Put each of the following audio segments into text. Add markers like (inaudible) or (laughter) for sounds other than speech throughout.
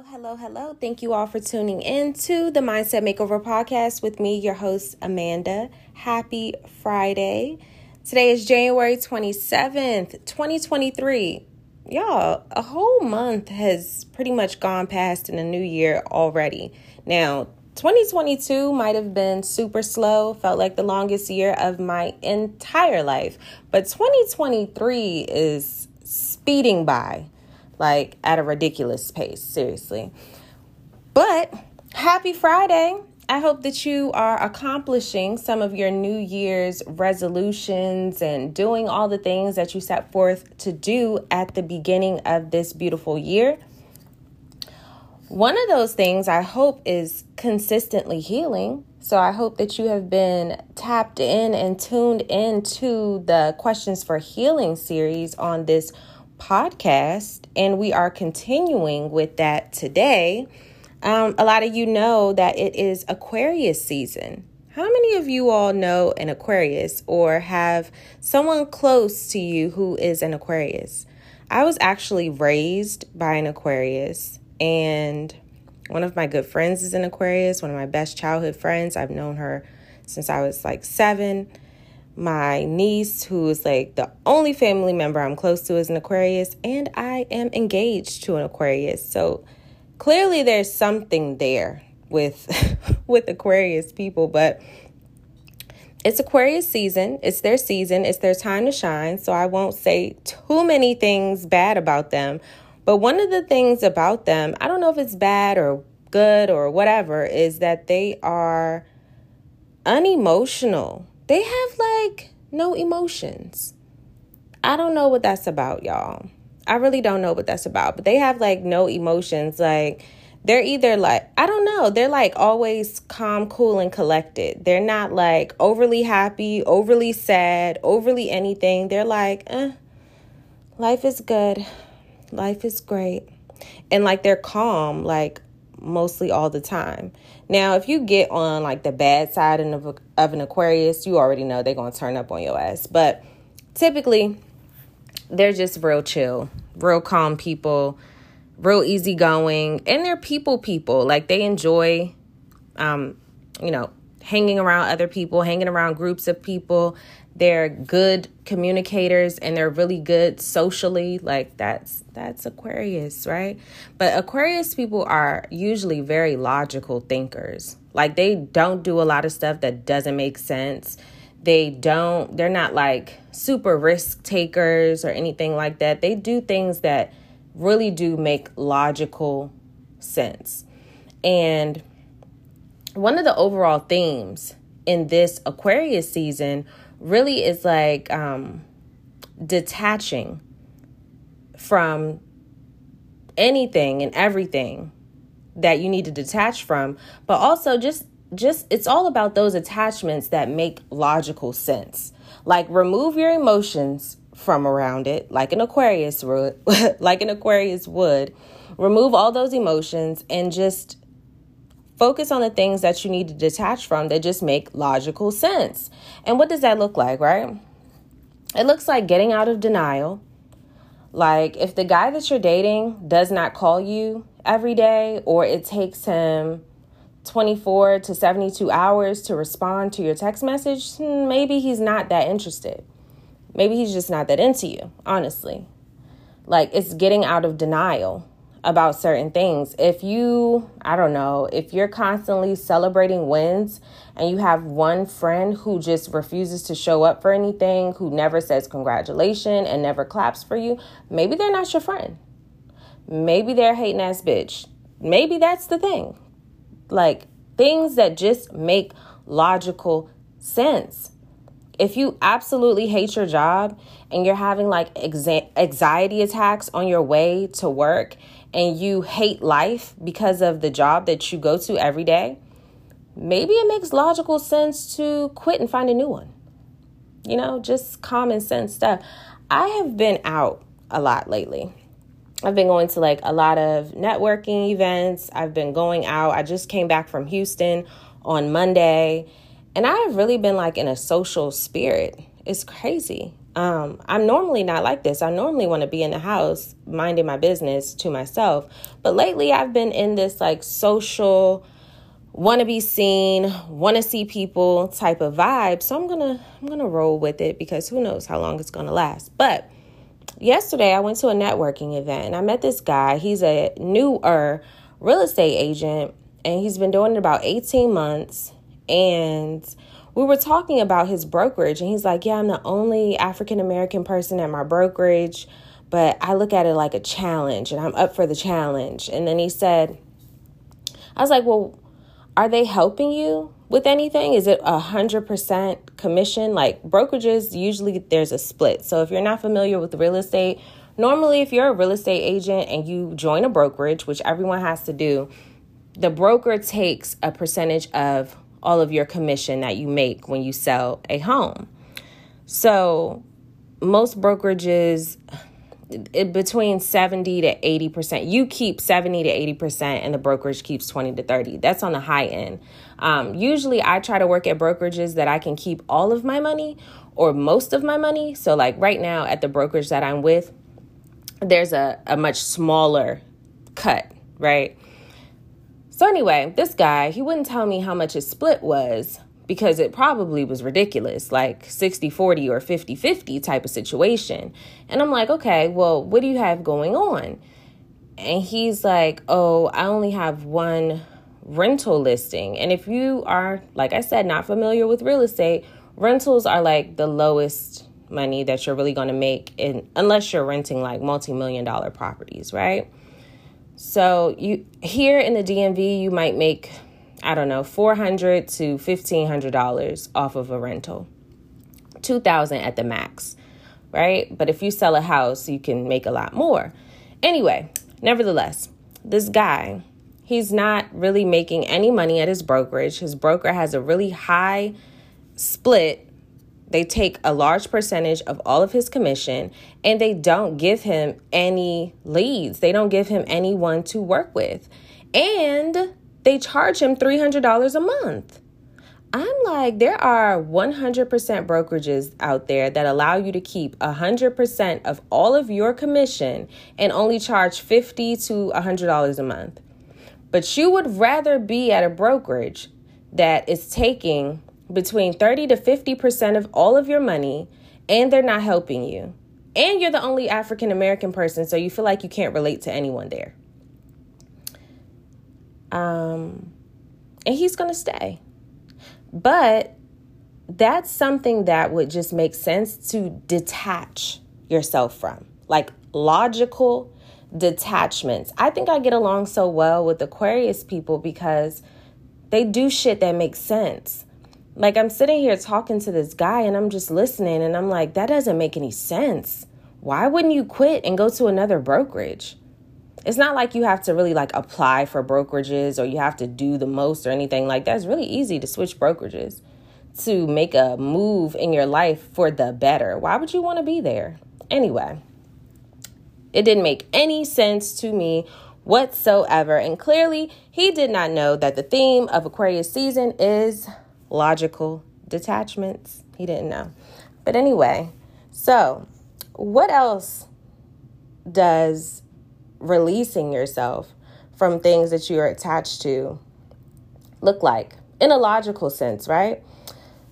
Hello, hello, hello. Thank you all for tuning in to the Mindset Makeover podcast with me, your host, Amanda. Happy Friday. Today is January 27th, 2023. Y'all, a whole month has pretty much gone past in a new year already. Now, 2022 might have been super slow, felt like the longest year of my entire life, but 2023 is speeding by like at a ridiculous pace, seriously. But happy Friday. I hope that you are accomplishing some of your New Year's resolutions and doing all the things that you set forth to do at the beginning of this beautiful year. One of those things I hope is consistently healing. So I hope that you have been tapped in and tuned into the Questions for Healing series on this podcast, and we are continuing with that today. Um, a lot of you know that it is Aquarius season. How many of you all know an Aquarius or have someone close to you who is an Aquarius? I was actually raised by an Aquarius, and one of my good friends is an Aquarius, one of my best childhood friends. I've known her since I was like seven my niece, who is like the only family member I'm close to, is an Aquarius, and I am engaged to an Aquarius. So clearly, there's something there with (laughs) with Aquarius people, but it's Aquarius season. It's their season. It's their time to shine. So I won't say too many things bad about them. But one of the things about them, I don't know if it's bad or good or whatever, is that they are unemotional they have like no emotions. I don't know what that's about, y'all. I really don't know what that's about, but they have like no emotions. Like, they're either like, I don't know, they're like always calm, cool, and collected. They're not like overly happy, overly sad, overly anything. They're like, eh, life is good, life is great. And like they're calm, like mostly all the time. Now, if you get on like the bad side of, of an Aquarius, you already know they're going to turn up on your ass. But typically, they're just real chill, real calm people, real easygoing, and they're people people. Like they enjoy, um, you know, hanging around other people, hanging around groups of people. They're good communicators and they're really good socially. Like that's that's Aquarius, right? But Aquarius people are usually very logical thinkers. Like they don't do a lot of stuff that doesn't make sense. They don't they're not like super risk takers or anything like that. They do things that really do make logical sense. And one of the overall themes in this Aquarius season really is like um, detaching from anything and everything that you need to detach from, but also just just it's all about those attachments that make logical sense. Like remove your emotions from around it, like an Aquarius would, (laughs) like an Aquarius would. Remove all those emotions and just Focus on the things that you need to detach from that just make logical sense. And what does that look like, right? It looks like getting out of denial. Like if the guy that you're dating does not call you every day or it takes him 24 to 72 hours to respond to your text message, hmm, maybe he's not that interested. Maybe he's just not that into you, honestly. Like it's getting out of denial about certain things. If you, I don't know, if you're constantly celebrating wins and you have one friend who just refuses to show up for anything, who never says congratulations and never claps for you, maybe they're not your friend. Maybe they're hating ass bitch. Maybe that's the thing. Like things that just make logical sense if you absolutely hate your job and you're having like anxiety attacks on your way to work and you hate life because of the job that you go to every day, maybe it makes logical sense to quit and find a new one. You know, just common sense stuff. I have been out a lot lately. I've been going to like a lot of networking events. I've been going out. I just came back from Houston on Monday and I have really been like in a social spirit. It's crazy. Um, I'm normally not like this. I normally want to be in the house minding my business to myself. But lately I've been in this like social want to be seen, want to see people type of vibe. So I'm to I'm to roll with it because who knows how long it's to last. But yesterday I went to a networking event and I met this guy. He's a newer real estate agent and he's been doing it about 18 months and we were talking about his brokerage and he's like, "Yeah, I'm the only African American person at my brokerage, but I look at it like a challenge and I'm up for the challenge." And then he said, I was like, "Well, are they helping you with anything? Is it a hundred percent commission? Like brokerages, usually there's a split. So if you're not familiar with real estate, normally if you're a real estate agent and you join a brokerage, which everyone has to do, the broker takes a percentage of all of your commission that you make when you sell a home. So most brokerages it, between 70 to 80%. You keep 70 to 80%, and the brokerage keeps 20 to 30. That's on the high end. Um, usually, I try to work at brokerages that I can keep all of my money or most of my money. So, like right now at the brokerage that I'm with, there's a, a much smaller cut, right? So, anyway, this guy, he wouldn't tell me how much his split was because it probably was ridiculous, like 60 40 or 50 50 type of situation. And I'm like, okay, well, what do you have going on? And he's like, oh, I only have one rental listing. And if you are, like I said, not familiar with real estate, rentals are like the lowest money that you're really going to make in unless you're renting like multi-million dollar properties, right? So you here in the DMV you might make I don't know, 400 to $1,500 off of a rental. 2000 at the max, right? But if you sell a house, you can make a lot more. Anyway, nevertheless, this guy, he's not really making any money at his brokerage. His broker has a really high split. They take a large percentage of all of his commission and they don't give him any leads. They don't give him anyone to work with. And they charge him $300 a month. I'm like, there are 100% brokerages out there that allow you to keep 100% of all of your commission and only charge 50 to $100 a month. But you would rather be at a brokerage that is taking between 30 to 50% of all of your money and they're not helping you. And you're the only African American person, so you feel like you can't relate to anyone there. Um, and he's going to stay. But that's something that would just make sense to detach yourself from, like logical detachments. I think I get along so well with Aquarius people because they do shit that makes sense. Like I'm sitting here talking to this guy and I'm just listening and I'm like, that doesn't make any sense. Why wouldn't you quit and go to another brokerage? it's not like you have to really like apply for brokerages or you have to do the most or anything like that. It's really easy to switch brokerages to make a move in your life for the better. Why would you want to be there? Anyway, it didn't make any sense to me whatsoever. And clearly, he did not know that the theme of Aquarius season is logical detachments. He didn't know. But anyway, so what else does releasing yourself from things that you're attached to look like in a logical sense, right?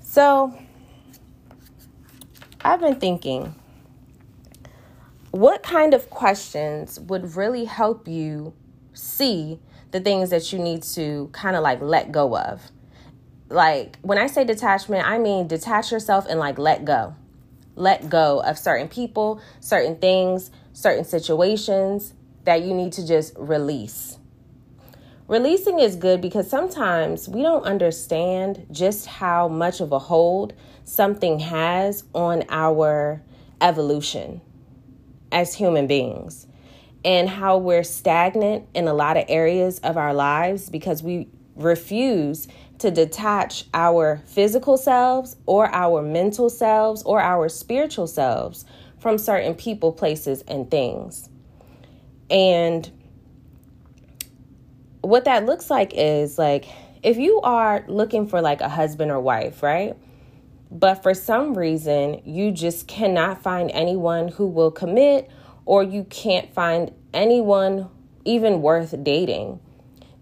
So I've been thinking what kind of questions would really help you see the things that you need to kind of like let go of? Like when I say detachment, I mean detach yourself and like let go. Let go of certain people, certain things, certain situations, that you need to just release. Releasing is good because sometimes we don't understand just how much of a hold something has on our evolution as human beings and how we're stagnant in a lot of areas of our lives because we refuse to detach our physical selves or our mental selves or our spiritual selves from certain people, places, and things. And what that looks like is like if you are looking for like a husband or wife, right? but for some reason, you just cannot find anyone who will commit, or you can't find anyone even worth dating.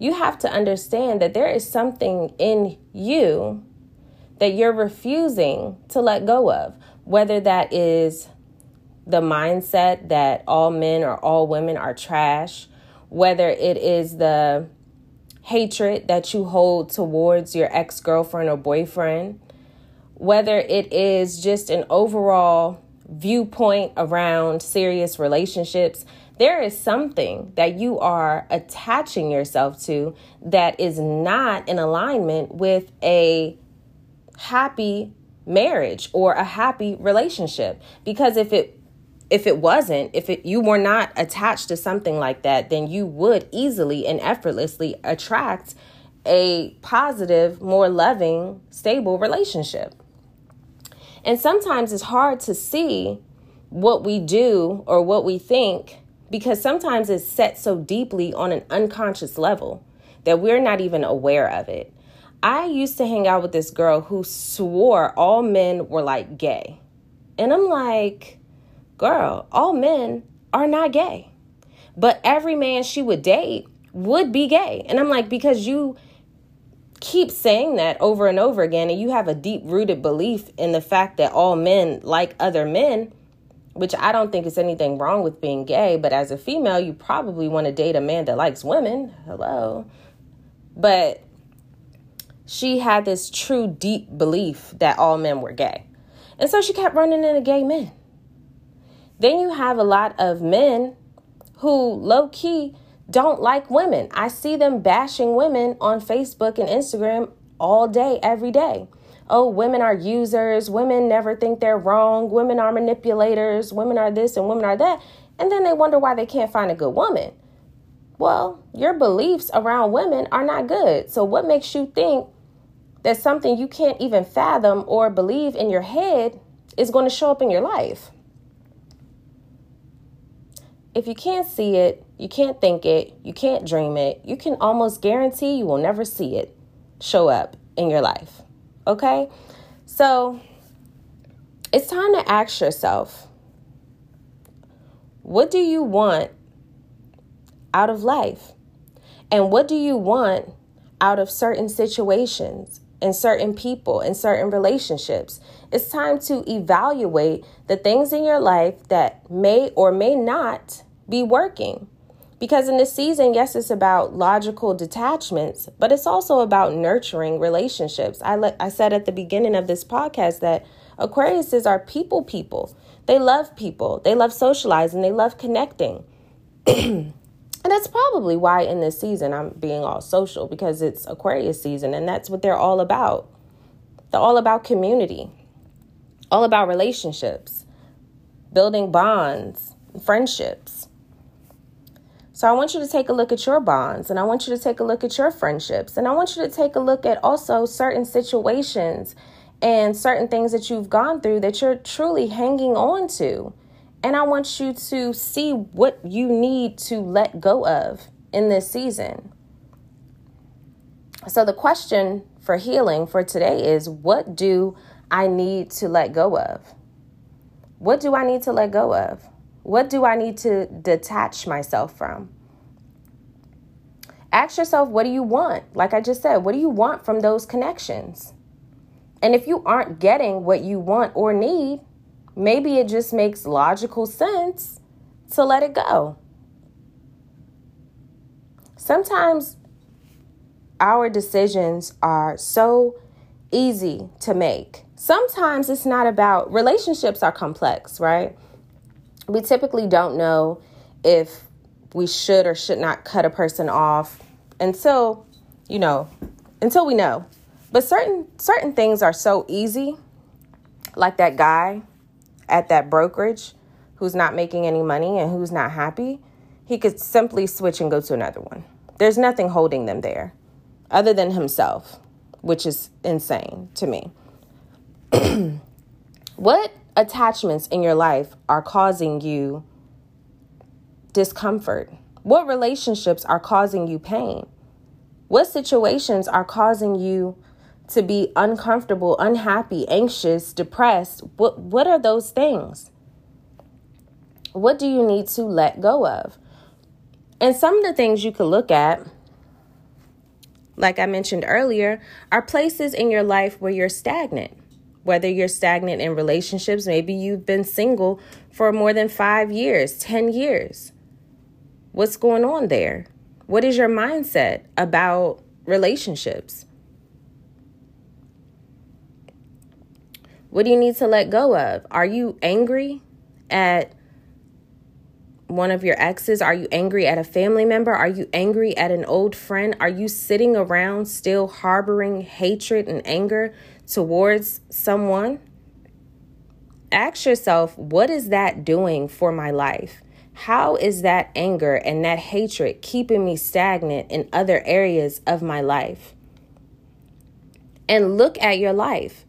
You have to understand that there is something in you that you're refusing to let go of, whether that is the mindset that all men or all women are trash, whether it is the hatred that you hold towards your ex girlfriend or boyfriend, whether it is just an overall viewpoint around serious relationships, there is something that you are attaching yourself to that is not in alignment with a happy marriage or a happy relationship. Because if it if it wasn't if it you were not attached to something like that then you would easily and effortlessly attract a positive more loving stable relationship. And sometimes it's hard to see what we do or what we think because sometimes it's set so deeply on an unconscious level that we're not even aware of it. I used to hang out with this girl who swore all men were like gay. And I'm like, girl, all men are not gay. But every man she would date would be gay. And I'm like, because you keep saying that over and over again and you have a deep rooted belief in the fact that all men like other men, which I don't think is anything wrong with being gay, but as a female, you probably want to date a man that likes women. Hello. But she had this true deep belief that all men were gay. And so she kept running into gay men. Then you have a lot of men who low key don't like women. I see them bashing women on Facebook and Instagram all day, every day oh, women are users, women never think they're wrong, women are manipulators, women are this and women are that. And then they wonder why they can't find a good woman. Well, your beliefs around women are not good. So, what makes you think that something you can't even fathom or believe in your head is going to show up in your life? If you can't see it, you can't think it, you can't dream it, you can almost guarantee you will never see it show up in your life. Okay? So it's time to ask yourself what do you want out of life? And what do you want out of certain situations and certain people and certain relationships? It's time to evaluate the things in your life that may or may not be working. Because in this season, yes, it's about logical detachments, but it's also about nurturing relationships. I, le- I said at the beginning of this podcast that Aquariuses are people people. They love people, they love socializing, they love connecting. (clears throat) and that's probably why in this season I'm being all social because it's Aquarius season and that's what they're all about. They're all about community, all about relationships, building bonds, friendships. So I want you to take a look at your bonds and I want you to take a look at your friendships and I want you to take a look at also certain situations and certain things that you've gone through that you're truly hanging on to. And I want you to see what you need to let go of in this season. So the question for healing for today is what do I need to let go of? What do I need to let go of? What do I need to detach myself from? Ask yourself, what do you want? Like I just said, what do you want from those connections? And if you aren't getting what you want or need, maybe it just makes logical sense to let it go. Sometimes our decisions are so easy to make. Sometimes it's not about relationships are complex, right? We typically don't know if we should or should not cut a person off until, you know, until we know. But certain certain things are so easy, like that guy at that brokerage who's not making any money and who's not happy, he could simply switch and go to another one. There's nothing holding them there other than himself, which is insane to me. (clears throat) what attachments in your life are causing you discomfort? What relationships are causing you pain? What situations are causing you to be uncomfortable, unhappy, anxious, depressed? What what are those things? What do you need to let go of? And some of the things you could look at like I mentioned earlier, are places in your life where you're stagnant. Whether you're stagnant in relationships, maybe you've been single for more than five years, 10 years. What's going on there? What is your mindset about relationships? What do you need to let go of? Are you angry at one of your exes? Are you angry at a family member? Are you angry at an old friend? Are you sitting around still harboring hatred and anger towards someone? Ask yourself, what is that doing for my life? How is that anger and that hatred keeping me stagnant in other areas of my life? And look at your life.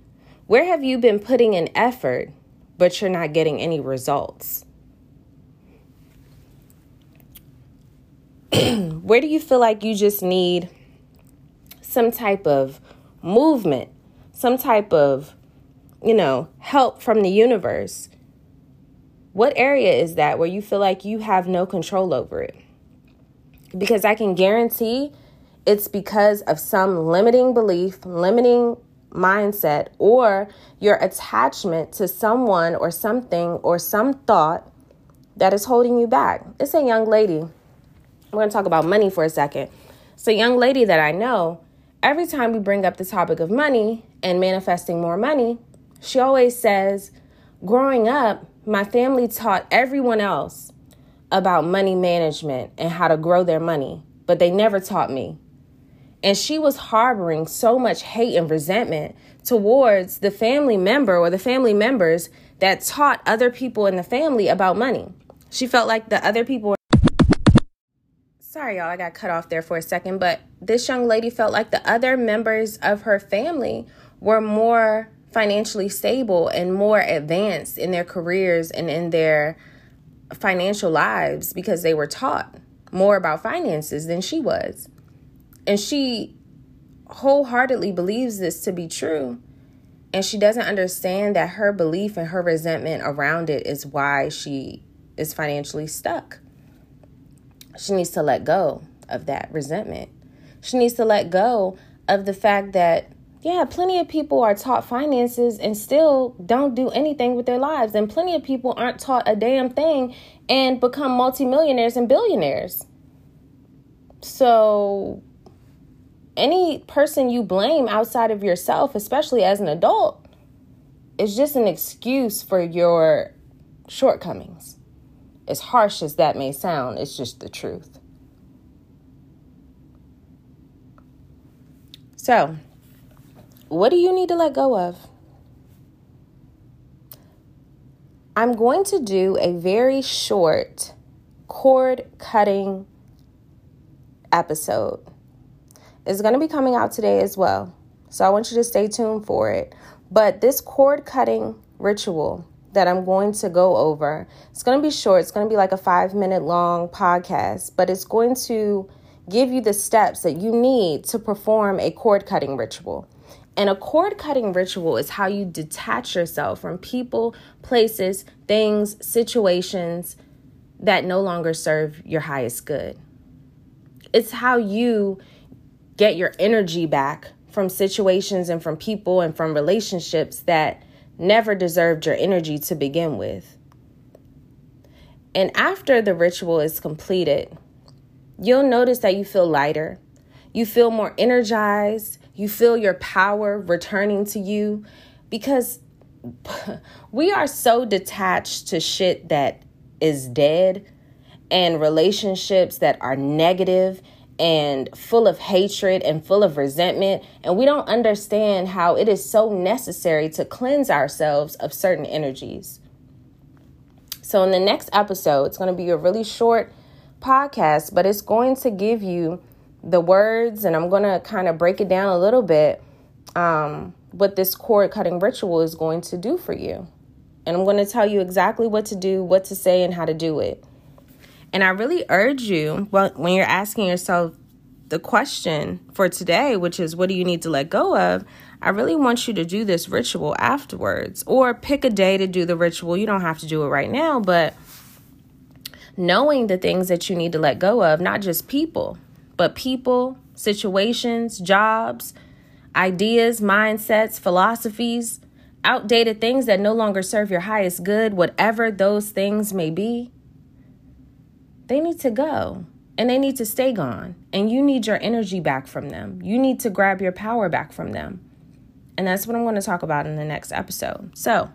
Where have you been putting in effort, but you're not getting any results? (clears throat) where do you feel like you just need some type of movement, some type of, you know, help from the universe? What area is that where you feel like you have no control over it? Because I can guarantee it's because of some limiting belief, limiting mindset, or your attachment to someone or something or some thought that is holding you back. It's a young lady we're going to talk about money for a second. So, a young lady that I know, every time we bring up the topic of money and manifesting more money, she always says, Growing up, my family taught everyone else about money management and how to grow their money, but they never taught me. And she was harboring so much hate and resentment towards the family member or the family members that taught other people in the family about money. She felt like the other people were Sorry, y'all, I got cut off there for a second, but this young lady felt like the other members of her family were more financially stable and more advanced in their careers and in their financial lives because they were taught more about finances than she was. And she wholeheartedly believes this to be true. And she doesn't understand that her belief and her resentment around it is why she is financially stuck. She needs to let go of that resentment. She needs to let go of the fact that, yeah, plenty of people are taught finances and still don't do anything with their lives. And plenty of people aren't taught a damn thing and become multimillionaires and billionaires. So, any person you blame outside of yourself, especially as an adult, is just an excuse for your shortcomings. As harsh as that may sound, it's just the truth. So, what do you need to let go of? I'm going to do a very short cord cutting episode. It's going to be coming out today as well. So I want you to stay tuned for it. But this cord cutting ritual that I'm going to go over. It's going to be short, it's going to be like a five minute long podcast, but it's going to give you the steps that you need to perform a cord cutting ritual. And a cord cutting ritual is how you detach yourself from people, places, things, situations that no longer serve your highest good. It's how you get your energy back from situations and from people and from relationships that never deserved your energy to begin with. And after the ritual is completed, you'll notice that you feel lighter, you feel more energized, you feel your power returning to you because (laughs) we are so detached to shit that is dead and relationships that are negative and full of hatred and full of resentment. And we don't understand how it is so necessary to cleanse ourselves of certain energies. So, in the next episode, it's going to be a really short podcast, but it's going to give you the words, and I'm going to kind of break it down a little bit um, what this cord cutting ritual is going to do for you. And I'm going to tell you exactly what to do, what to say, and how to do it. And I really urge you, well, when you're asking yourself the question for today, which is what do you need to let go of? I really want you to do this ritual afterwards or pick a day to do the ritual. You don't have to do it right now, but knowing the things that you need to let go of, not just people, but people, situations, jobs, ideas, mindsets, philosophies, outdated things that no longer serve your highest good, whatever those things may be, they need to go and they need to stay gone. And you need your energy back from them. You need to grab your power back from them. And that's what I'm going to talk about in the next episode. So,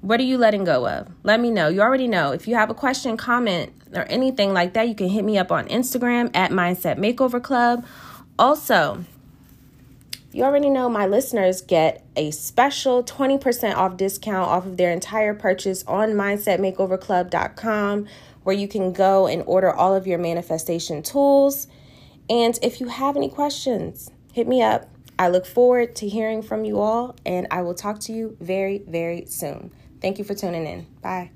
what are you letting go of? Let me know. You already know. If you have a question, comment, or anything like that, you can hit me up on Instagram at Mindset Makeover Club. Also, you already know my listeners get a special 20% off discount off of their entire purchase on mindsetmakeoverclub.com where you can go and order all of your manifestation tools. And if you have any questions, hit me up. I look forward to hearing from you all, and I will talk to you very, very soon. Thank you for tuning in. Bye.